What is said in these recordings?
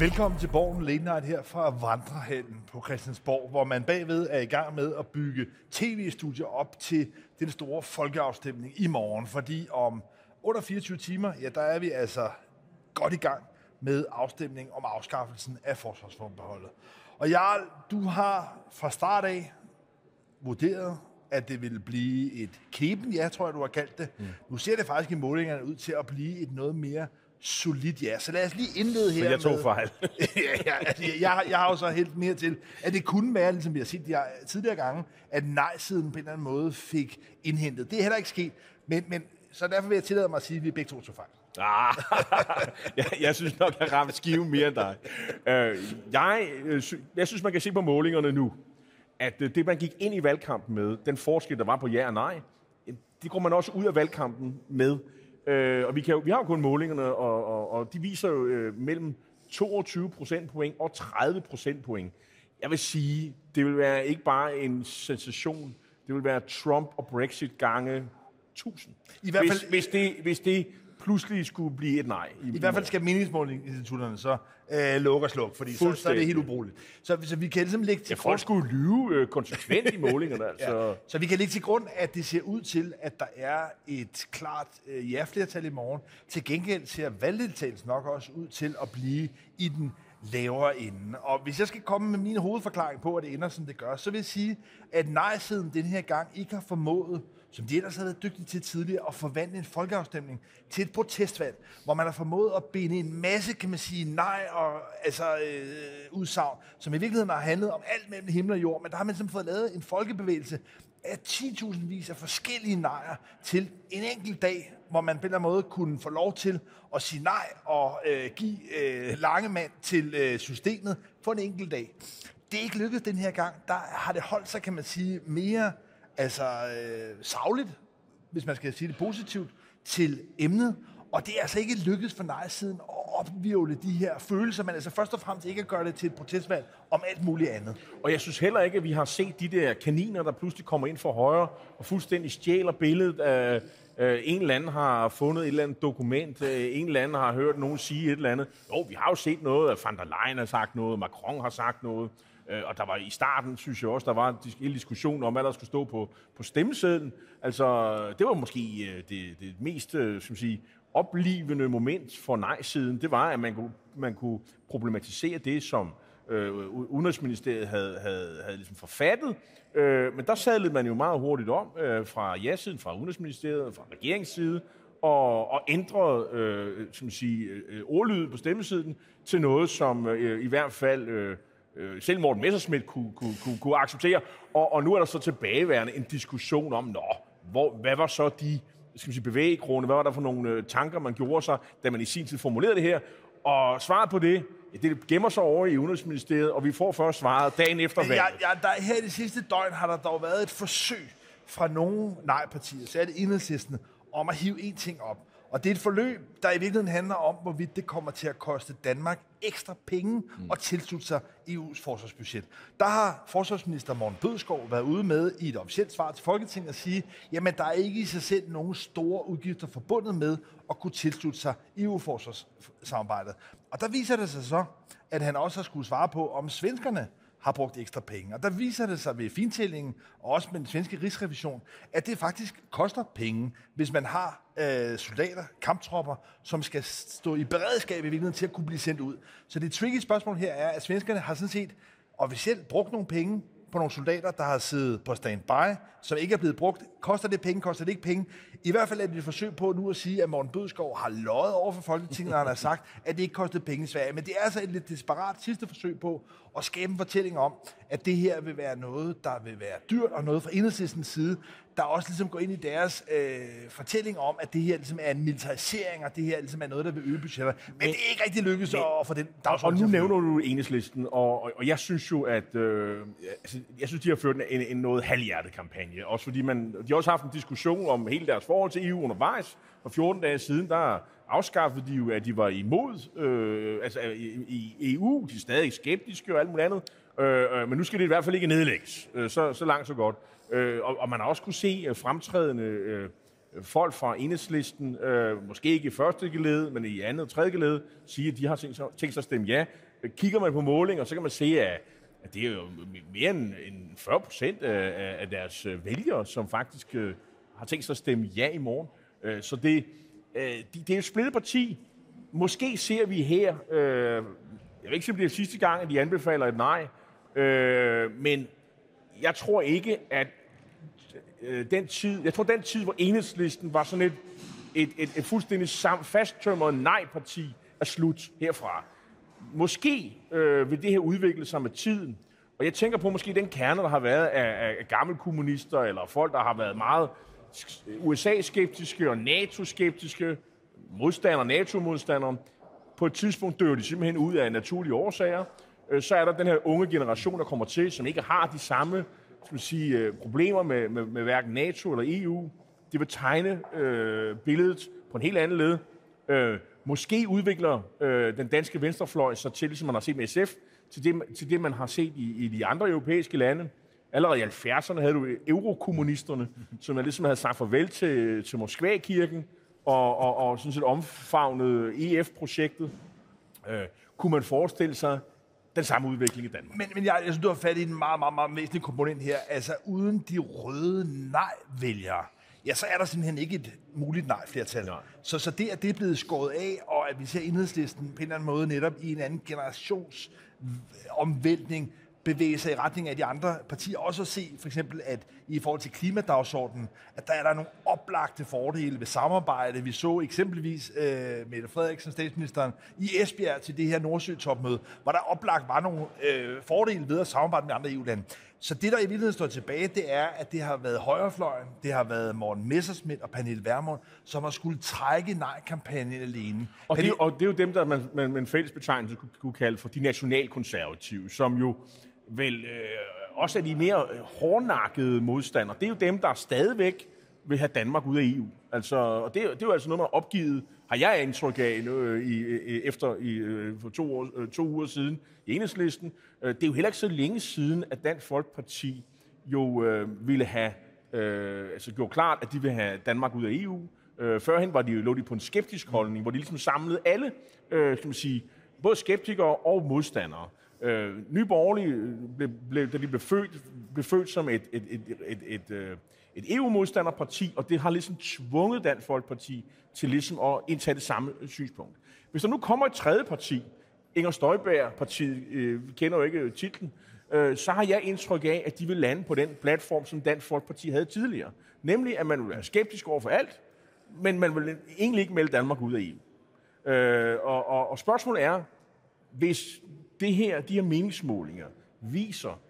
Velkommen til Borgen Late Night her fra Vandrehallen på Christiansborg, hvor man bagved er i gang med at bygge tv-studier op til den store folkeafstemning i morgen. Fordi om under 24 timer, ja, der er vi altså godt i gang med afstemning om afskaffelsen af forsvarsforbeholdet. Og Jarl, du har fra start af vurderet, at det ville blive et kæben, ja, tror jeg, du har kaldt det. Mm. Nu ser det faktisk i målingerne ud til at blive et noget mere solidt ja. Så lad os lige indlede her Men jeg tog med... fejl. ja, ja, altså, jeg, jeg, har- jeg har jo så helt mere til, at det kunne være, ligesom vi har set de tidligere gange, at nej-siden på en eller anden måde fik indhentet. Det er heller ikke sket, men, men så derfor vil jeg tillade mig at sige, at vi begge to tog fejl. Ah, jeg, jeg synes nok, jeg har ramt skiven mere end dig. Øh, jeg, øh, jeg synes, man kan se på målingerne nu, at øh, det, man gik ind i valgkampen med, den forskel, der var på ja og nej, det går man også ud af valgkampen med. Øh, og vi, kan jo, vi har jo kun målingerne, og, og, og de viser jo øh, mellem 22 procentpoint og 30 procentpoint. Jeg vil sige, det vil være ikke bare en sensation, det vil være Trump og Brexit gange 1000. I hvert fald- hvis, hvis, det, hvis det pludselig skulle blive et nej. I hvert fald skal meningsmålingsinstitutterne så øh, lukke og slukke, fordi så, så er det helt ubrugeligt. Så, så vi kan ligesom lægge til Ja, folk skulle lyve øh, konsekvent i målingerne. Altså. Ja. Så vi kan lægge til grund, at det ser ud til, at der er et klart øh, ja-flertal i morgen. Til gengæld ser valgdeltagelsen nok også ud til at blive i den lavere ende. Og hvis jeg skal komme med min hovedforklaring på, at det ender, som det gør, så vil jeg sige, at nej-siden den her gang ikke har formået, som de ellers havde været dygtige til tidligere, at forvandle en folkeafstemning til et protestvalg, hvor man har formået at binde en masse, kan man sige, nej og altså, øh, udsagn, som i virkeligheden har handlet om alt mellem himmel og jord, men der har man simpelthen fået lavet en folkebevægelse af 10.000 vis af forskellige nejer til en enkelt dag, hvor man på en eller anden måde kunne få lov til at sige nej og øh, give øh, Langemand til øh, systemet for en enkelt dag. Det er ikke lykkedes den her gang. Der har det holdt sig, kan man sige, mere altså, øh, savligt, hvis man skal sige det positivt, til emnet. Og det er altså ikke lykkedes for nej-siden at opvirvle de her følelser, men altså først og fremmest ikke at gøre det til et protestvalg om alt muligt andet. Og jeg synes heller ikke, at vi har set de der kaniner, der pludselig kommer ind for højre og fuldstændig stjæler billedet af, øh, en eller anden har fundet et eller andet dokument, øh, en eller anden har hørt nogen sige et eller andet. Jo, vi har jo set noget, at van der Leyen har sagt noget, Macron har sagt noget, øh, og der var i starten, synes jeg også, der var en dis- diskussion om, hvad der skulle stå på, på stemmesedlen. Altså, det var måske øh, det, det mest, øh, som sige, oplivende moment for nej-siden, det var, at man kunne, man kunne problematisere det, som øh, Udenrigsministeriet havde, havde, havde ligesom forfattet. Øh, men der sadlede man jo meget hurtigt om øh, fra ja-siden, fra Udenrigsministeriet, fra regeringssiden, og, og ændrede øh, som sige, øh, ordlyden på stemmesiden til noget, som øh, i hvert fald øh, øh, selv Morten Messerschmidt kunne, kunne, kunne, kunne acceptere. Og, og nu er der så tilbageværende en diskussion om, nå, hvor, hvad var så de skal man sige, bevæggrunde, hvad var der for nogle øh, tanker, man gjorde sig, da man i sin tid formulerede det her. Og svaret på det, ja, det gemmer sig over i Udenrigsministeriet, og vi får først svaret dagen efter valget. Ja, ja, der, her i det sidste døgn har der dog været et forsøg fra nogle nej-partier, så er det enhedslisten, om at hive en ting op. Og det er et forløb, der i virkeligheden handler om, hvorvidt det kommer til at koste Danmark ekstra penge mm. at tilslutte sig EU's forsvarsbudget. Der har forsvarsminister Morten Bødskov været ude med i et officielt svar til Folketinget at sige, jamen der er ikke i sig selv nogen store udgifter forbundet med at kunne tilslutte sig EU-forsvarssamarbejdet. Og der viser det sig så, at han også har skulle svare på, om svenskerne har brugt ekstra penge. Og der viser det sig ved fintællingen, og også med den svenske rigsrevision, at det faktisk koster penge, hvis man har øh, soldater, kamptropper, som skal stå i beredskab i virkeligheden til at kunne blive sendt ud. Så det tricky spørgsmål her er, at svenskerne har sådan set officielt brugt nogle penge på nogle soldater, der har siddet på standby, som ikke er blevet brugt. Koster det penge, koster det ikke penge? I hvert fald er det et forsøg på nu at sige, at Morten Bødskov har løjet over for Folketinget, når han har sagt, at det ikke kostede penge i Sverige. Men det er altså et lidt desperat sidste forsøg på at skabe en fortælling om, at det her vil være noget, der vil være dyrt, og noget fra enhedslistens side, der også ligesom går ind i deres øh, fortælling om, at det her ligesom er en militarisering, og det her ligesom er noget, der vil øge budgetter. Men, men det er ikke rigtig lykkedes at få den Og, og dagsorden nu nævner du enhedslisten, og, og, og jeg synes jo, at øh, altså, jeg synes, de har ført en, en noget halvhjertet kampagne. Også fordi man, de har også haft en diskussion om hele deres forhold til EU undervejs. For 14 dage siden, der afskaffede de jo, at de var imod øh, altså, i, i EU. De er stadig skeptiske og alt muligt andet. Øh, øh, men nu skal det i hvert fald ikke nedlægges. Øh, så, så langt, så godt. Øh, og, og man har også kunne se øh, fremtrædende øh, folk fra enhedslisten, øh, måske ikke i første led, men i andet og tredje led, sige, at de har tænkt sig, tænkt sig at stemme ja kigger man på målinger, så kan man se, at, at det er jo mere end, 40 procent af, deres vælgere, som faktisk øh, har tænkt sig at stemme ja i morgen. Øh, så det, øh, det, det er et splittet parti. Måske ser vi her, øh, jeg vil ikke sige, at det er sidste gang, at de anbefaler et nej, øh, men jeg tror ikke, at øh, den tid, jeg tror den tid, hvor enhedslisten var sådan et, et, et, et fuldstændig sam, fasttømret nej-parti, er slut herfra. Måske øh, vil det her udvikle sig med tiden, og jeg tænker på måske den kerne, der har været af, af gamle kommunister, eller folk, der har været meget USA-skeptiske og NATO-skeptiske, modstandere, NATO-modstandere. På et tidspunkt dør de simpelthen ud af naturlige årsager. Øh, så er der den her unge generation, der kommer til, som ikke har de samme skal man sige, øh, problemer med, med, med hverken NATO eller EU. De vil tegne øh, billedet på en helt anden led. Øh, måske udvikler øh, den danske venstrefløj sig til, som man har set med SF, til det, til det man har set i, i de andre europæiske lande. Allerede i 70'erne havde du eurokommunisterne, som er ligesom havde sagt farvel til, til Moskva-kirken, og, og, og sådan set omfavnede EF-projektet. Øh, kunne man forestille sig den samme udvikling i Danmark? Men, men jeg, jeg synes, du har fat i en meget, meget, meget væsentlig komponent her. Altså, uden de røde nej-vælgere, ja, så er der simpelthen ikke et muligt nej-flertal. Nej. Så, så det, at det er blevet skåret af, og at vi ser enhedslisten på en eller anden måde netop i en anden generations omvæltning, bevæge sig i retning af de andre partier. Også at se for eksempel, at i forhold til klimadagsordenen, at der er der nogle oplagte fordele ved samarbejde. Vi så eksempelvis øh, Mette Frederiksen, statsministeren, i Esbjerg til det her Nordsø-topmøde, hvor der oplagt var nogle øh, fordele ved at samarbejde med andre EU-lande. Så det, der i virkeligheden står tilbage, det er, at det har været højrefløjen, det har været Morten Messersmith og Pernille Vermund, som har skulle trække nej-kampagnen alene. Og, det, og det er jo dem, der man, man, man fælles betegnelse kunne, kunne kalde for de nationalkonservative, som jo vel øh, også af de mere hårdnakkede modstandere. Det er jo dem, der stadigvæk vil have Danmark ud af EU. Altså, og det, det er jo altså noget, man har opgivet, har jeg indtryk af, øh, i, efter i, øh, for to, år, øh, to uger siden i enhedslisten. Øh, det er jo heller ikke så længe siden, at Dansk Folkeparti jo øh, ville have, øh, altså gjort klart, at de vil have Danmark ud af EU. Øh, førhen var de jo lå de på en skeptisk holdning, hvor de ligesom samlede alle, øh, skal man sige, både skeptikere og modstandere. Øh, Nye Borgerlige, øh, blev, blev, da de blev født, blev født som et, et, et, et, et, øh, et, et EU-modstanderparti, og det har ligesom tvunget Dansk Folkeparti til ligesom at indtage det samme synspunkt. Hvis der nu kommer et tredje parti, Inger Støjberg-partiet, øh, vi kender jo ikke øh, titlen, øh, så har jeg indtryk af, at de vil lande på den platform, som Dansk Folkeparti havde tidligere. Nemlig, at man vil være skeptisk over for alt, men man vil egentlig ikke melde Danmark ud af EU. Øh, og, og, og spørgsmålet er, hvis det her, de her meningsmålinger viser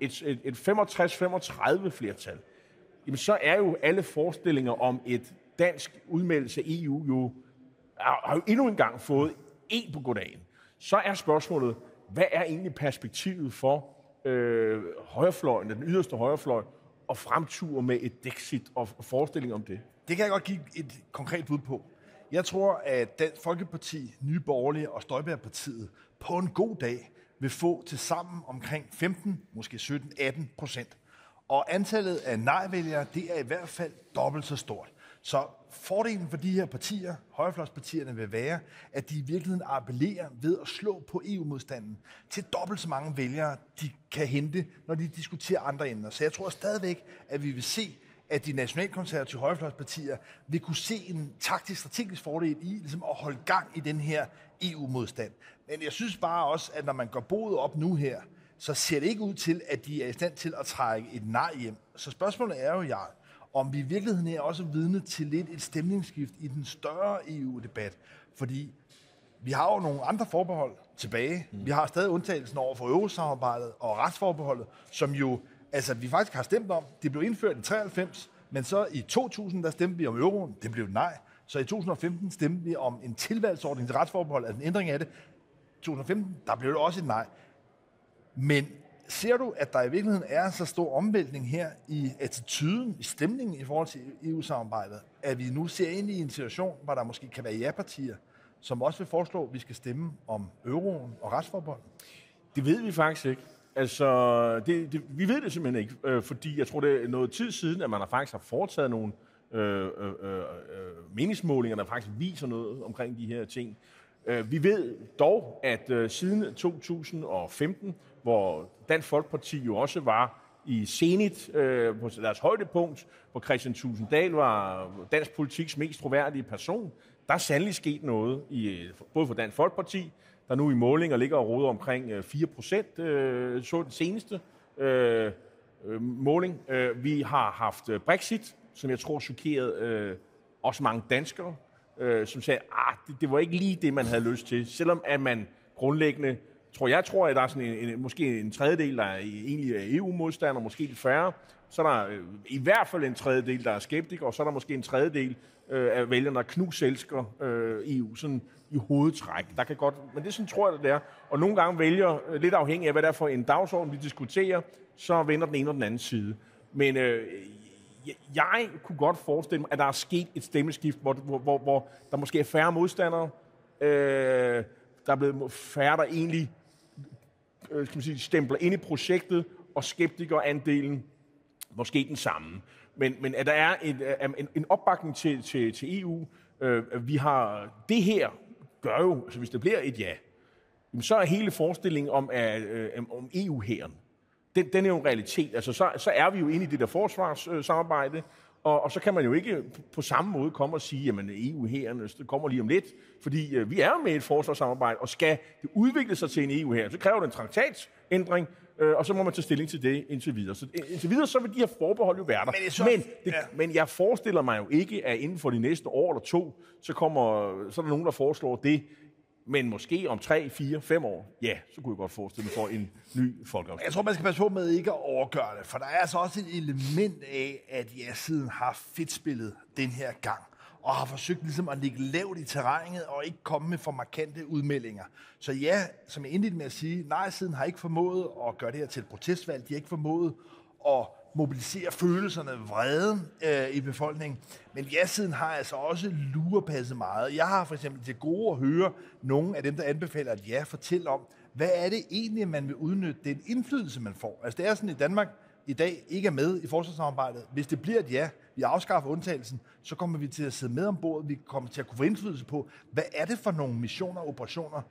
et, et, et 65-35 flertal, jamen så er jo alle forestillinger om et dansk udmeldelse af EU jo, har, har jo endnu engang fået en på goddagen. Så er spørgsmålet, hvad er egentlig perspektivet for øh, højrefløjen, den yderste højrefløj, og fremtur med et Dexit og forestilling om det? Det kan jeg godt give et konkret bud på. Jeg tror, at Dansk Folkeparti, Nye Borgerlige og Støjbærpartiet på en god dag vil få til sammen omkring 15, måske 17-18 procent. Og antallet af nej-vælgere, det er i hvert fald dobbelt så stort. Så fordelen for de her partier, højrefløjspartierne, vil være, at de i virkeligheden appellerer ved at slå på EU-modstanden til dobbelt så mange vælgere, de kan hente, når de diskuterer andre emner. Så jeg tror stadigvæk, at vi vil se at de nationalkonservative højrefløjspartier vil kunne se en taktisk strategisk fordel i ligesom at holde gang i den her EU-modstand. Men jeg synes bare også, at når man går boet op nu her, så ser det ikke ud til, at de er i stand til at trække et nej hjem. Så spørgsmålet er jo, Jarl, om vi i virkeligheden er også vidne til lidt et stemningsskift i den større EU-debat. Fordi vi har jo nogle andre forbehold tilbage. Mm. Vi har stadig undtagelsen over for eurosamarbejdet og retsforbeholdet, som jo altså, vi faktisk har stemt om. Det blev indført i 93, men så i 2000, der stemte vi om euroen. Det blev nej. Så i 2015 stemte vi om en tilvalgsordning til retsforbehold, altså en ændring af det. 2015, der blev det også et nej. Men ser du, at der i virkeligheden er så stor omvæltning her i attituden, i stemningen i forhold til EU-samarbejdet, at vi nu ser ind i en situation, hvor der måske kan være ja-partier, som også vil foreslå, at vi skal stemme om euroen og retsforbehold? Det ved vi faktisk ikke. Altså, det, det, vi ved det simpelthen ikke, øh, fordi jeg tror, det er noget tid siden, at man har faktisk har foretaget nogle øh, øh, øh, meningsmålinger, der faktisk viser noget omkring de her ting. Øh, vi ved dog, at øh, siden 2015, hvor Dansk Folkeparti jo også var i Zenit øh, på deres højdepunkt, hvor Christian Tusinddal var dansk politiks mest troværdige person, der er sandelig sket noget, i, både for Dansk Folkeparti, der nu i målinger ligger og råder omkring øh, 4 procent, øh, så den seneste øh, øh måling. Øh, vi har haft øh, Brexit, som jeg tror chokerede øh, også mange danskere, øh, som sagde, at det, det var ikke lige det, man havde lyst til, selvom at man grundlæggende tror jeg tror, at der er sådan en, en, måske en tredjedel, der er egentlig er EU-modstander, måske lidt færre. Så er der øh, i hvert fald en tredjedel, der er skeptikere, og så er der måske en tredjedel øh, af vælgerne, der knuselsker øh, EU sådan i hovedtræk. Der kan godt, men det sådan tror jeg, det er. Og nogle gange vælger, øh, lidt afhængig af, hvad det er for en dagsorden, vi diskuterer, så vender den ene og den anden side. Men øh, jeg kunne godt forestille mig, at der er sket et stemmeskift, hvor, hvor, hvor, hvor der måske er færre modstandere, øh, der er blevet færre, der egentlig øh, skal man sige, stempler ind i projektet, og skeptikerandelen måske den samme. Men, men at der er en, øh, en, en opbakning til, til, til EU, øh, vi har det her gør jo, altså hvis det bliver et ja, så er hele forestillingen om, at, øh, om EU-hæren, den, den er jo en realitet. Altså, så, så er vi jo inde i det der forsvarssamarbejde, og, og så kan man jo ikke på samme måde komme og sige, jamen EU-hæren det kommer lige om lidt, fordi øh, vi er med i et forsvarssamarbejde, og skal det udvikle sig til en EU-hær, så kræver det en traktatsændring, øh, og så må man tage stilling til det indtil videre. Så indtil videre, så vil de her forbehold jo være der. Men, så, men, det, ja. men jeg forestiller mig jo ikke, at inden for de næste år eller to, så, kommer, så er der nogen, der foreslår det, men måske om 3, 4, 5 år, ja, så kunne jeg godt forestille mig for en ny folkeafstemning. Jeg tror, man skal passe på med ikke at overgøre det, for der er altså også et element af, at ja-siden har fedtspillet den her gang og har forsøgt ligesom at ligge lavt i terrænet og ikke komme med for markante udmeldinger. Så ja, som jeg indledte med at sige, nej-siden har ikke formået at gøre det her til et protestvalg. De har ikke formået at mobilisere følelserne, vreden øh, i befolkningen. Men ja-siden har altså også lurepasset meget. Jeg har for eksempel til gode at høre nogle af dem, der anbefaler at ja, fortælle om, hvad er det egentlig, man vil udnytte den indflydelse, man får. Altså det er sådan i Danmark i dag ikke er med i forsvarssamarbejdet. Hvis det bliver et ja, vi afskaffer undtagelsen, så kommer vi til at sidde med ombord, vi kommer til at kunne få indflydelse på, hvad er det for nogle missioner og operationer,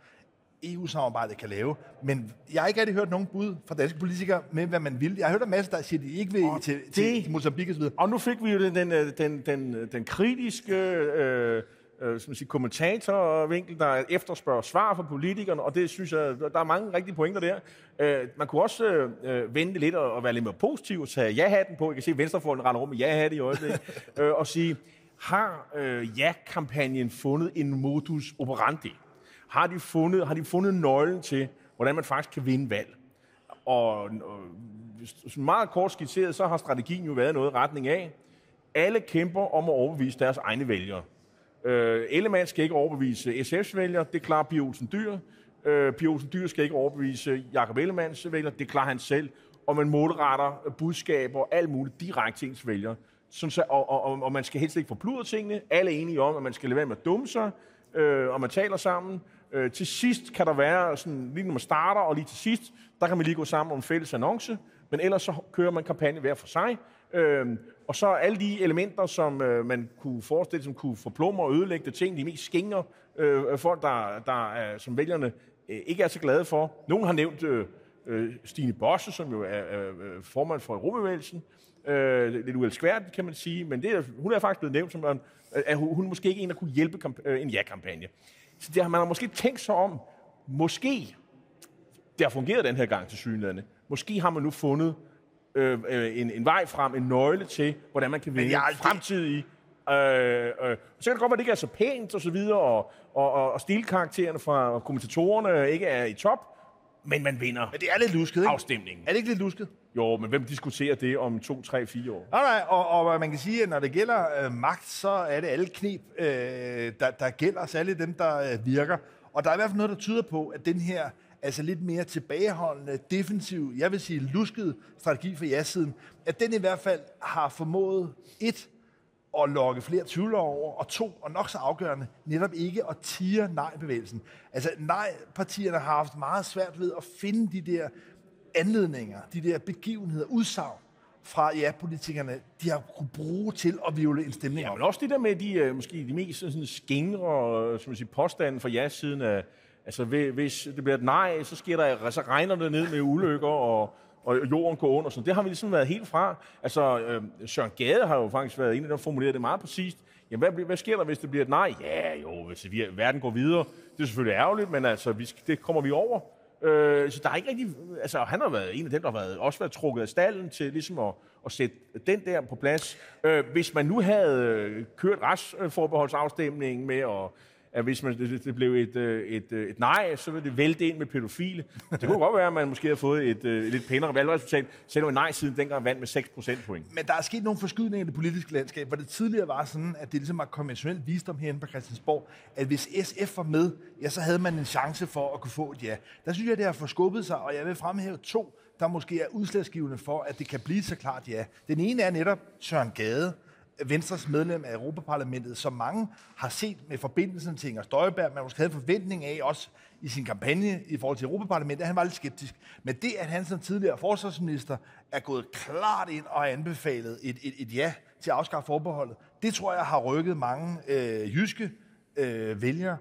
EU-samarbejdet kan lave. Men jeg har ikke rigtig hørt nogen bud fra danske politikere med, hvad man vil. Jeg har hørt en masse, der siger, at de ikke vil og til, det, til Mozambique osv. Og nu fik vi jo den, den, den, den, den kritiske øh, øh, som siger, kommentatorvinkel, der efterspørger svar fra politikerne, og det synes jeg, der er mange rigtige pointer der. Øh, man kunne også øh, vente lidt og, og være lidt mere positiv og tage ja-hatten på. Jeg kan se, at Venstrefolden render rum med ja-hat i øjeblikket. øh, og sige, har øh, ja-kampagnen fundet en modus operandi? har de fundet, har de fundet nøglen til, hvordan man faktisk kan vinde valg. Og, og meget kort skitseret, så har strategien jo været noget retning af, alle kæmper om at overbevise deres egne vælgere. Øh, Ellemann skal ikke overbevise SF's vælger, det klarer Pia Olsen Dyr. Øh, Pia Olsen Dyr skal ikke overbevise Jakob Ellemanns vælger, det klarer han selv. Og man målretter budskaber og alt muligt direkte til ens vælgere. Sådan så, og, og, og man skal helst ikke forpludre tingene. Alle er enige om, at man skal lade være med at dumme sig, øh, og man taler sammen. Øh, til sidst kan der være, sådan, lige når man starter, og lige til sidst, der kan man lige gå sammen om en fælles annonce, men ellers så kører man kampagne hver for sig. Øh, og så alle de elementer, som øh, man kunne forestille, som kunne forplumre og ødelægge det ting, de mest skinger øh, folk, der, der er, som vælgerne øh, ikke er så glade for. Nogen har nævnt øh, øh, Stine Bosse, som jo er øh, formand for Europavægelsen. Øh, lidt uelskværdigt, kan man sige, men det er, hun er faktisk blevet nævnt som, øh, at hun måske ikke en, der kunne hjælpe kamp- øh, en ja-kampagne. Så det har man har måske tænkt sig om, måske, det har fungeret den her gang til synlædende, måske har man nu fundet øh, øh, en, en vej frem, en nøgle til, hvordan man kan vinde jeg, fremtidige Øh, øh, så kan det godt være, at det ikke er så pænt og så videre, og, og, og, og stilkaraktererne fra kommentatorerne ikke er i top, men man vinder Men det er lidt lusket, ikke? afstemningen. Er det ikke lidt lusket? Jo, men hvem diskuterer det om to, tre, fire år? Nej, nej, og, og man kan sige, at når det gælder øh, magt, så er det alle knep, øh, der, der gælder, særligt dem, der øh, virker. Og der er i hvert fald noget, der tyder på, at den her altså lidt mere tilbageholdende, defensiv, jeg vil sige lusket strategi for ja-siden, at den i hvert fald har formået et, at lokke flere tvivlere over, og to, og nok så afgørende, netop ikke at tire nej-bevægelsen. Altså nej-partierne har haft meget svært ved at finde de der anledninger, de der begivenheder, udsagn, fra ja-politikerne, de har kunne bruge til at vivle en stemning Ja, op. men også det der med de, øh, måske de mest sådan, skingre øh, som man siger, påstanden fra ja-siden af, altså hvis det bliver et nej, så, sker der, så regner det ned med ulykker, og, og jorden går under. Sådan. Det har vi ligesom været helt fra. Altså, øh, Søren Gade har jo faktisk været en af dem, der formulerede det meget præcist. Jamen, hvad, bliver- hvad sker der, hvis det bliver et nej? Ja, jo, hvis vi, verden går videre. Det er selvfølgelig ærgerligt, men altså, vi, det kommer vi over. Øh, så der er ikke rigtig... Altså, han har været en af dem, der har været, også været trukket af stallen til ligesom at, at sætte den der på plads. Øh, hvis man nu havde øh, kørt retsforbeholdsafstemningen med at at hvis man, det, det blev et, øh, et, øh, et nej, så ville det vælte ind med pædofile. Det kunne godt være, at man måske har fået et, øh, et lidt pænere valgresultat, selvom nej-siden dengang vandt med 6 procentpoint. Men der er sket nogle forskydninger i det politiske landskab, hvor det tidligere var sådan, at det ligesom var konventionel visdom herinde på Christiansborg, at hvis SF var med, ja, så havde man en chance for at kunne få et ja. Der synes jeg, det har forskubbet sig, og jeg vil fremhæve to, der måske er udslagsgivende for, at det kan blive så klart ja. Den ene er netop Søren Gade, Venstres medlem af Europaparlamentet, som mange har set med forbindelsen til Inger Støjberg, man måske havde forventning af også i sin kampagne i forhold til Europaparlamentet, at han var lidt skeptisk. Men det, at han som tidligere forsvarsminister er gået klart ind og har anbefalet et, et, et ja til at afskaffe forbeholdet, det tror jeg har rykket mange øh, jyske øh, vælgere.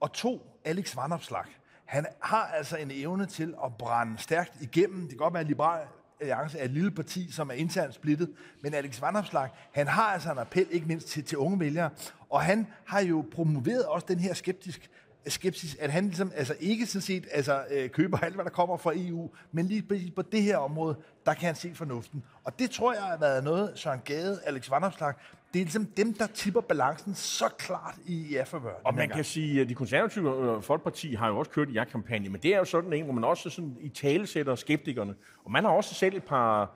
Og to, Alex Vanopslag. Han har altså en evne til at brænde stærkt igennem. Det kan godt være, at Liberal Alliance er et lille parti, som er internt splittet, men Alex Vandopslag, han har altså en appel, ikke mindst til, til unge vælgere, og han har jo promoveret også den her skeptisk, skepsis, at han ligesom, altså ikke sådan set altså, øh, køber alt, hvad der kommer fra EU, men lige præcis på det her område, der kan han se fornuften. Og det tror jeg har været noget, Søren Gade, Alex Vandopslag, det er ligesom dem, der tipper balancen så klart i ja-forvør. Og man kan sige, at de konservative øh, folkeparti har jo også kørt ja-kampagne, men det er jo sådan en, hvor man også sådan i tale sætter skeptikerne. Og man har også selv et par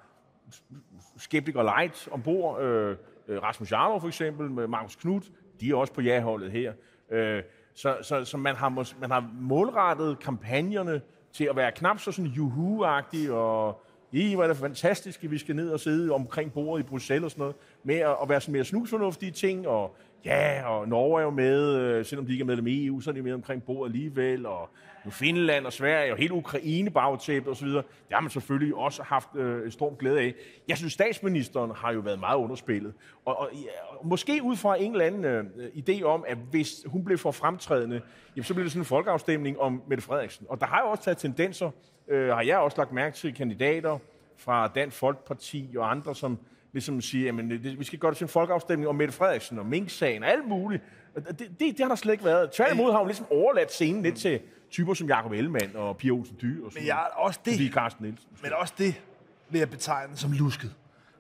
skeptikere light ombord. Øh, øh, Rasmus Jarlov for eksempel, med Markus Knudt, de er også på ja-holdet her. Øh, så, så, så man, har, man har målrettet kampagnerne til at være knap så sådan juhu-agtig og i, hvor er det fantastisk, at vi skal ned og sidde omkring bordet i Bruxelles og sådan noget, med at, at være sådan mere snusfornuftige ting, og ja, og Norge er jo med, øh, selvom de ikke er medlem af EU, så er de med omkring bordet alligevel, og nu Finland og Sverige og hele Ukraine bagtæppet og så videre. Det har man selvfølgelig også haft øh, stor glæde af. Jeg synes, statsministeren har jo været meget underspillet. Og, og, ja, og måske ud fra en eller anden øh, idé om, at hvis hun blev for fremtrædende, jamen, så bliver det sådan en folkeafstemning om Mette Frederiksen. Og der har jo også taget tendenser, øh, har jeg også lagt mærke til kandidater fra Dansk Folkeparti og andre, som ligesom siger, at vi skal gøre det til en folkeafstemning om Mette Frederiksen og Mink-sagen og alt muligt. Det, det, det har der slet ikke været. Tværtimod har hun ligesom overladt scenen lidt til typer som Jacob Ellemann og Pia Olsen Dyr og sådan Men jeg er også det. Sofie Carsten Nielsen. Men også det vil jeg betegne som lusket.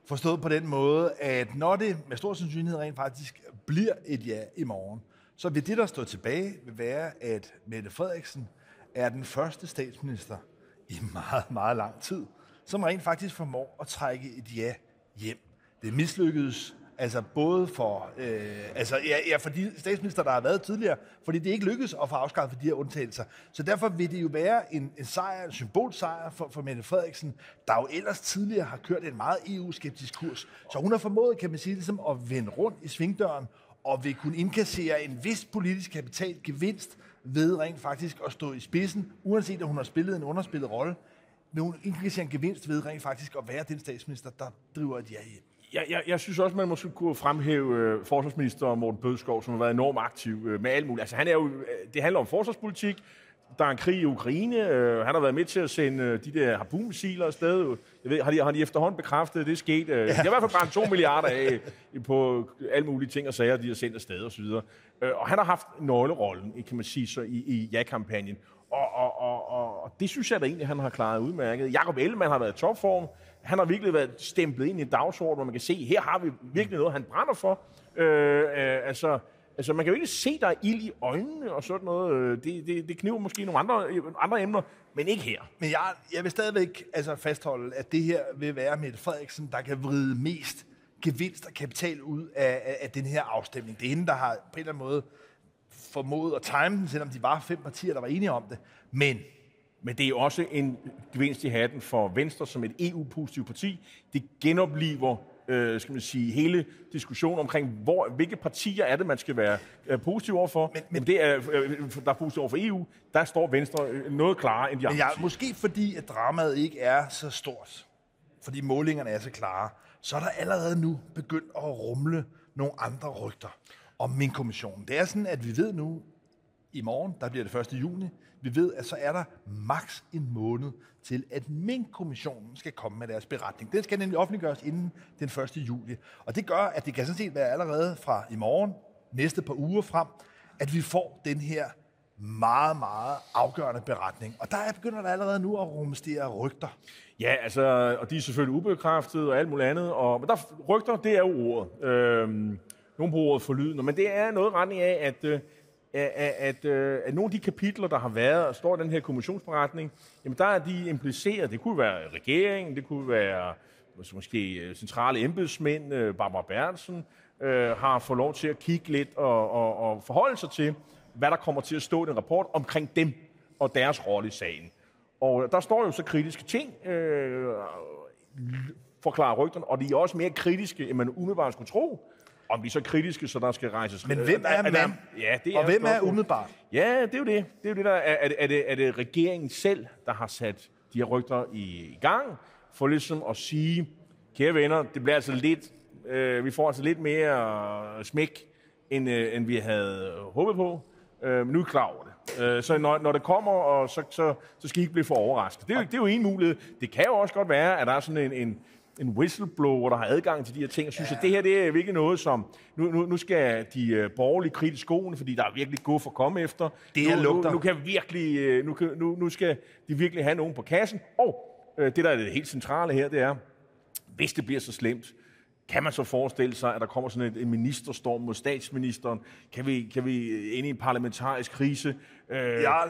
Forstået på den måde, at når det med stor sandsynlighed rent faktisk bliver et ja i morgen, så vil det, der står tilbage, vil være, at Mette Frederiksen er den første statsminister i meget, meget lang tid, som rent faktisk formår at trække et ja hjem. Det mislykkedes Altså både for, øh, altså, ja, ja, for de statsminister, der har været tidligere, fordi det ikke lykkedes at få afskaffet de her undtagelser. Så derfor vil det jo være en, en sejr, en symbolsejr for, for Mette Frederiksen, der jo ellers tidligere har kørt en meget EU-skeptisk kurs. Så hun har formået, kan man sige, ligesom at vende rundt i svingdøren, og vil kunne indkassere en vis politisk kapitalgevinst ved rent faktisk at stå i spidsen, uanset om hun har spillet en underspillet rolle, vil hun ikke en gevinst ved rent faktisk at være den statsminister, der driver et ja hjem. Jeg, jeg, jeg synes også, man måske kunne fremhæve øh, forsvarsminister Morten Bødskov, som har været enormt aktiv øh, med alt muligt. Altså, han er jo, øh, det handler om forsvarspolitik. Der er en krig i Ukraine. Øh, han har været med til at sende øh, de der harpunmissiler afsted. Jeg ved, har, de, har de efterhånden bekræftet, at det er sket? Øh, ja. De har i hvert fald brændt 2 milliarder af på alle mulige ting og sager, de har sendt afsted osv. Øh, og han har haft nøglerollen, kan man sige, så i, i ja-kampagnen. Og, og, og, og, og det synes jeg da egentlig, han har klaret udmærket. Jakob Ellemann har været i topform. Han har virkelig været stemplet ind i en dagsorden, hvor man kan se, her har vi virkelig noget, han brænder for. Øh, øh, altså, altså, man kan jo ikke se, der er ild i øjnene og sådan noget. Øh, Det, det, det kniver måske nogle andre, andre emner, men ikke her. Men jeg, jeg vil stadigvæk altså, fastholde, at det her vil være Mette Frederiksen, der kan vride mest gevinst og kapital ud af, af, af den her afstemning. Det er hende, der har på en eller anden måde formået at time den, selvom de var fem partier, der var enige om det. Men Men det er også en gevinst i hatten for Venstre som et EU-positivt parti. Det genopliver øh, skal man sige, hele diskussionen omkring, hvor, hvilke partier er det, man skal være øh, positiv overfor. Men, men det er, øh, der er positiv over for EU. Der står Venstre øh, noget klarere end de Men andre jeg, partier. måske fordi, at dramaet ikke er så stort, fordi målingerne er så klare, så er der allerede nu begyndt at rumle nogle andre rygter om Mink-kommissionen. Det er sådan, at vi ved nu, i morgen, der bliver det 1. juni, vi ved, at så er der maks en måned til, at Mink-kommissionen skal komme med deres beretning. Den skal nemlig offentliggøres inden den 1. juli. Og det gør, at det kan sådan set være allerede fra i morgen, næste par uger frem, at vi får den her meget, meget afgørende beretning. Og der er begynder der allerede nu at rumstere rygter. Ja, altså, og de er selvfølgelig ubekræftet og alt muligt andet. Og, men der, rygter, det er jo ordet. Øhm, nogle bruger ordet for lyden, men det er noget retning af, at, øh, at, at, at nogle af de kapitler, der har været og står i den her kommissionsberetning, jamen der er de impliceret. Det kunne være regeringen, det kunne være øh, måske øh, centrale embedsmænd, Barbara Berntsen, øh, har fået lov til at kigge lidt og, og, og forholde sig til, hvad der kommer til at stå i en rapport omkring dem og deres rolle i sagen. Og der står jo så kritiske ting, øh, forklarer rygterne, og de er også mere kritiske, end man umiddelbart skulle tro. Om de er så kritiske, så der skal rejses... Men hvem er man? Ja, det er og hvem er umiddelbart? Ja, det er jo det. Det er jo det, der er, er, det, er, det, er det regeringen selv, der har sat de her rygter i, i gang, for ligesom at sige, kære venner, det bliver altså lidt, øh, vi får altså lidt mere smæk, end, øh, end vi havde håbet på. Øh, men nu er I klar over det. Øh, så når, når det kommer, og så, så, så skal I ikke blive for overrasket. Det er, jo, det er jo en mulighed. Det kan jo også godt være, at der er sådan en, en, en whistleblower, der har adgang til de her ting, og synes, ja. at det her det er virkelig noget, som... Nu, nu, nu skal de uh, borgerlige kritisk skoene, fordi der er virkelig gode for at komme efter. Det er nu, nu, nu, kan virkelig, nu, nu, nu skal de virkelig have nogen på kassen. Og uh, det, der er det helt centrale her, det er, hvis det bliver så slemt, kan man så forestille sig, at der kommer sådan en ministerstorm mod statsministeren? Kan vi, kan vi ind i en parlamentarisk krise? Øh, ja.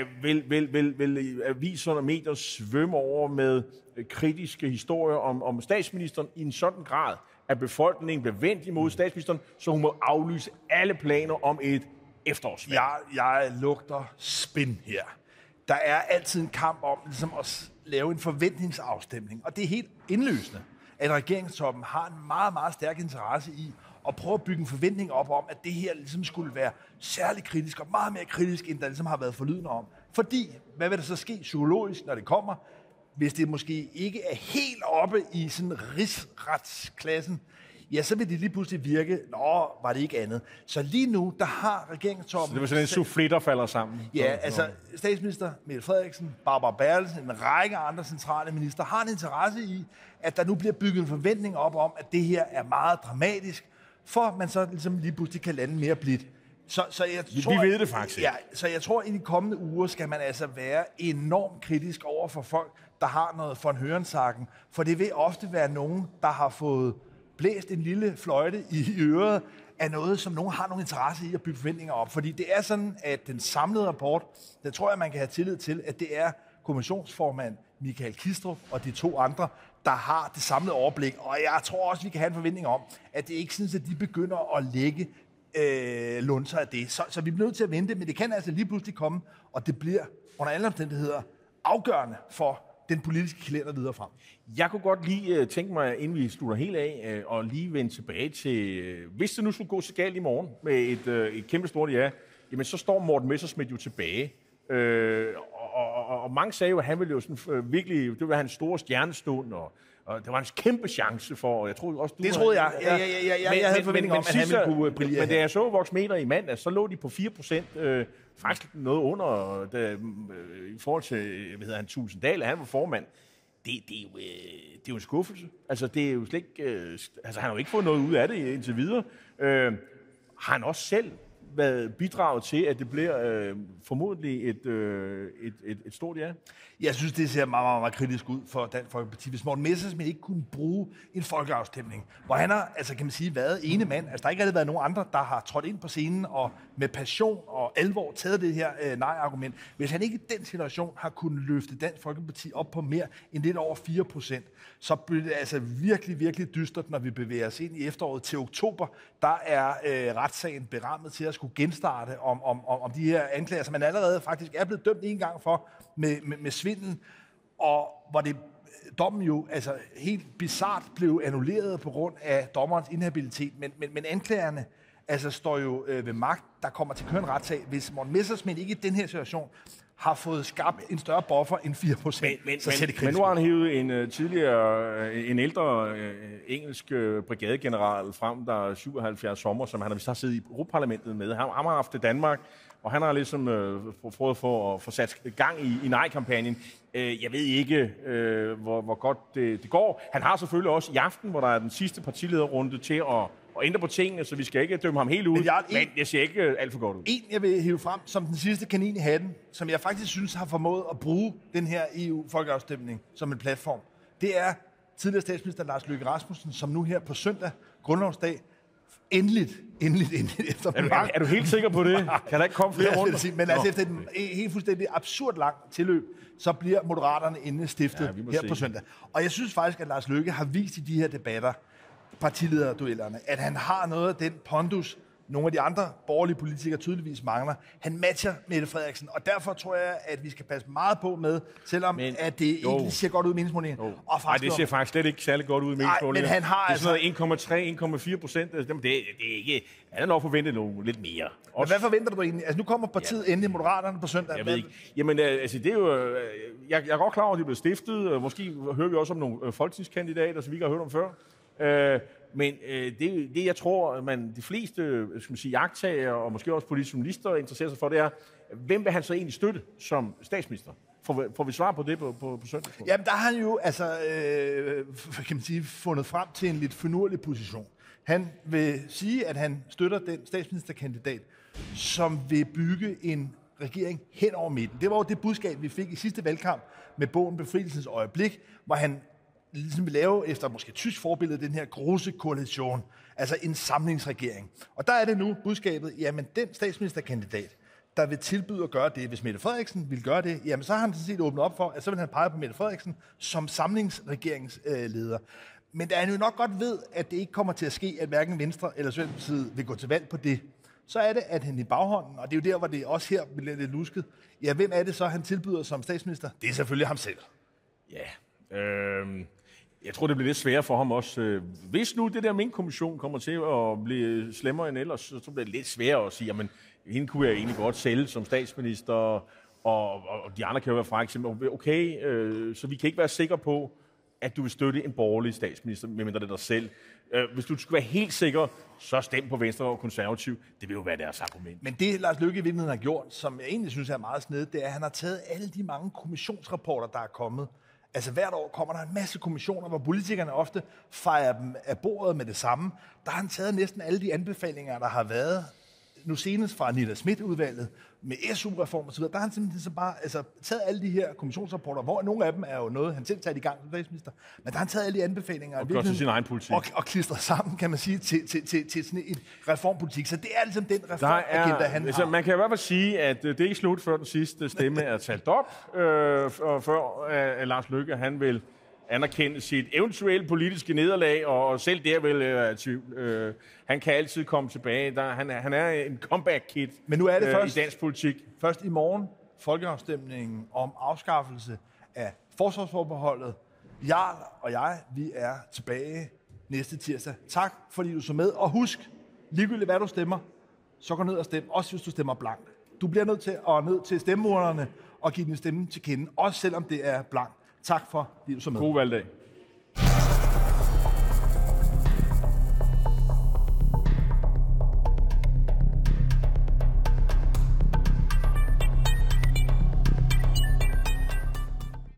øh, vil, vil, vil, vil aviserne og medier svømme over med kritiske historier om, om statsministeren i en sådan grad, at befolkningen bliver vendt imod statsministeren, så hun må aflyse alle planer om et efterårsvalg? Jeg, jeg lugter spin her. Der er altid en kamp om ligesom at lave en forventningsafstemning, og det er helt indløsende at regeringstoppen har en meget, meget stærk interesse i at prøve at bygge en forventning op om, at det her ligesom skulle være særlig kritisk og meget mere kritisk, end der ligesom har været forlydende om. Fordi, hvad vil der så ske psykologisk, når det kommer? Hvis det måske ikke er helt oppe i sådan rigsretsklassen, ja, så vil det lige pludselig virke, nå, var det ikke andet. Så lige nu, der har regeringstoppen... Så det var sådan en soufflé, der falder sammen? Ja, altså statsminister Mette Frederiksen, Barbara Bertelsen, en række andre centrale minister har en interesse i, at der nu bliver bygget en forventning op om, at det her er meget dramatisk, for man så ligesom lige pludselig kan lande mere blidt. Så, så jeg tror, vi ved det faktisk Ja, så jeg tror, at i de kommende uger skal man altså være enormt kritisk over for folk, der har noget for en hørensakken. For det vil ofte være nogen, der har fået blæst en lille fløjte i øret af noget, som nogen har nogen interesse i at bygge forventninger op. Fordi det er sådan, at den samlede rapport, der tror jeg, man kan have tillid til, at det er kommissionsformand Michael Kistrup og de to andre, der har det samlede overblik. Og jeg tror også, vi kan have en forventning om, at det ikke synes, at de begynder at lægge øh, lunser af det. Så, så vi bliver nødt til at vente, men det kan altså lige pludselig komme, og det bliver under alle omstændigheder afgørende for den politiske kalender videre frem. Jeg kunne godt lige uh, tænke mig, inden vi slutter helt af, uh, og lige vende tilbage til, uh, hvis det nu skulle gå så galt i morgen med et, uh, et kæmpe stort ja, jamen så står Morten Messersmith jo tilbage. Uh, og, og, og mange sagde jo, at han ville jo sådan, uh, virkelig, det var hans store stjernestund, og, og det var en kæmpe chance for, og jeg tror også, du Det troede jeg. Ja, ja, ja, ja, ja, men, jeg havde forventning om, at han ville kunne brillere. Men da jeg så Voxmeter i mandag, så lå de på 4 procent, øh, faktisk noget under, da, øh, i forhold til, hvad hedder han, Tusinddal, han var formand. Det, det, er jo, øh, det er jo en skuffelse. Altså, det er jo slet ikke, øh, altså, han har jo ikke fået noget ud af det indtil videre. Øh, har han også selv været bidraget til, at det bliver øh, formodentlig et, øh, et, et, et stort ja? Jeg synes, det ser meget, meget, meget kritisk ud for Dansk Folkeparti. Hvis Morten Messersmith ikke kunne bruge en folkeafstemning, hvor han har, altså kan man sige, været ene mand. Altså, der har ikke rigtig været nogen andre, der har trådt ind på scenen og med passion og alvor taget det her øh, nej-argument. Hvis han ikke i den situation har kunnet løfte Dansk Folkeparti op på mere end lidt over 4 procent, så bliver det altså virkelig, virkelig dystert, når vi bevæger os ind i efteråret til oktober. Der er øh, retssagen berammet til at skulle genstarte om, om, om, om de her anklager, som man allerede faktisk er blevet dømt en gang for med, med, med svindel, og hvor det dommen jo altså helt bizart blev annulleret på grund af dommerens inhabilitet, men, men, men anklagerne altså står jo øh, ved magt, der kommer til at køre en retssag, hvis Morten Messersmith ikke i den her situation har fået skabt en større buffer end 4 procent, Men, så men, men nu har han hævet en uh, tidligere, uh, en ældre uh, engelsk uh, brigadegeneral frem, der er 77 sommer, som han har vist har siddet i Europaparlamentet med. Han, han har haft det Danmark, og han har ligesom uh, prøvet for at få sat gang i, i nej-kampagnen. Uh, jeg ved ikke, uh, hvor, hvor godt det, det går. Han har selvfølgelig også i aften, hvor der er den sidste partilederrunde til at, at ændre på tingene, så vi skal ikke dømme ham helt ud. Men jeg en- men det ser ikke uh, alt for godt ud. En, jeg vil hive frem som den sidste kanin i hatten, som jeg faktisk synes har formået at bruge den her EU-folkeafstemning som en platform, det er tidligere statsminister Lars Løkke Rasmussen, som nu her på søndag, grundlovsdag, endeligt, endeligt, endeligt, efter Er du, er, er du helt sikker på det? Kan der ikke komme flere runder? sige, men altså efter en helt fuldstændig absurd lang tilløb, så bliver Moderaterne endelig stiftet Ja, her se. på søndag. Og jeg synes faktisk, at Lars Løkke har vist i de her debatter, partilederduellerne, at han har noget af den pondus, nogle af de andre borgerlige politikere tydeligvis mangler. Han matcher Mette Frederiksen, og derfor tror jeg, at vi skal passe meget på med, selvom Men- men, at det jo. ikke ser godt ud i meningsmålingen. Nej, det ser faktisk slet ikke særlig godt ud i meningsmålingerne. men han har Det er sådan noget 1,3-1,4 procent. Det, det, det er ikke... Han er nok forventet nogle lidt mere. Men Også, hvad forventer du egentlig? Altså, nu kommer partiet ja. endelig, Moderaterne, på søndag. jeg ved ikke. Jamen, øh, altså, det er jo... øh, Jeg, jeg er godt klar over, at de blev stiftet. Måske hører vi også om nogle øh, folketingskandidater, som vi ikke har hørt om før. Øh, men øh, det, det, jeg tror, at man, de fleste øh, skal man sige, jagttager og måske også politiske journalister interesserer sig for, det er, hvem vil han så egentlig støtte som statsminister? Får, vi- får vi svar på det på, på, på søndag? Jamen, der har han jo altså, øh, kan man sige, fundet frem til en lidt finurlig position. Han vil sige, at han støtter den statsministerkandidat, som vil bygge en regering hen over midten. Det var jo det budskab, vi fik i sidste valgkamp med bogen Befrielsens Øjeblik, hvor han ligesom lave, efter måske tysk forbillede, den her große koalition, altså en samlingsregering. Og der er det nu budskabet, jamen den statsministerkandidat, der vil tilbyde at gøre det. Hvis Mette Frederiksen vil gøre det, jamen så har han sådan set åbnet op for, at så vil han pege på Mette Frederiksen som samlingsregeringsleder. Men da han jo nok godt ved, at det ikke kommer til at ske, at hverken Venstre eller Socialdemokratiet vil gå til valg på det, så er det, at han i baghånden, og det er jo der, hvor det også her bliver lidt lusket, ja, hvem er det så, han tilbyder som statsminister? Det er selvfølgelig ham selv. Ja. Øh, jeg tror, det bliver lidt sværere for ham også. Øh, hvis nu det der minkkommission kommer til at blive slemmere end ellers, så så bliver det lidt sværere at sige, jamen, hende kunne jeg egentlig godt sælge som statsminister, og, og, og de andre kan jo være frække. eksempel, okay, øh, så vi kan ikke være sikre på, at du vil støtte en borgerlig statsminister, medmindre det er dig selv. Øh, hvis du skulle være helt sikker, så stem på Venstre og Konservativ. Det vil jo være deres argument. Men det, Lars Løkke i virkeligheden har gjort, som jeg egentlig synes er meget snedigt, det er, at han har taget alle de mange kommissionsrapporter, der er kommet. Altså hvert år kommer der en masse kommissioner, hvor politikerne ofte fejrer dem af bordet med det samme. Der har han taget næsten alle de anbefalinger, der har været, nu senest fra Anita Schmidt-udvalget, med SU-reform osv., der har han simpelthen så bare altså, taget alle de her kommissionsrapporter, hvor nogle af dem er jo noget, han selv tager i gang som statsminister, men der har han taget alle de anbefalinger Og til sin egen politik. Og, og klistret sammen, kan man sige, til, til, til, til sådan en reformpolitik. Så det er ligesom den Der reformagenda, er, han altså, har. man kan i hvert fald sige, at øh, det er ikke slut, før den sidste stemme er talt op, øh, og før øh, Lars Løkke han vil anerkende sit eventuelle politiske nederlag, og, selv der vil øh, tvivl. Øh, han kan altid komme tilbage. Der, han, er, han er en comeback-kid Men nu er det øh, først- i dansk politik. Først i morgen folkeafstemningen om afskaffelse af forsvarsforbeholdet. Jarl og jeg, vi er tilbage næste tirsdag. Tak, fordi du så med. Og husk, ligegyldigt hvad du stemmer, så gå ned og stem, også hvis du stemmer blankt. Du bliver nødt til at ned til stemmeurnerne og give din stemme til kende, også selvom det er blankt. Tak for, fordi du så med. God valgdag.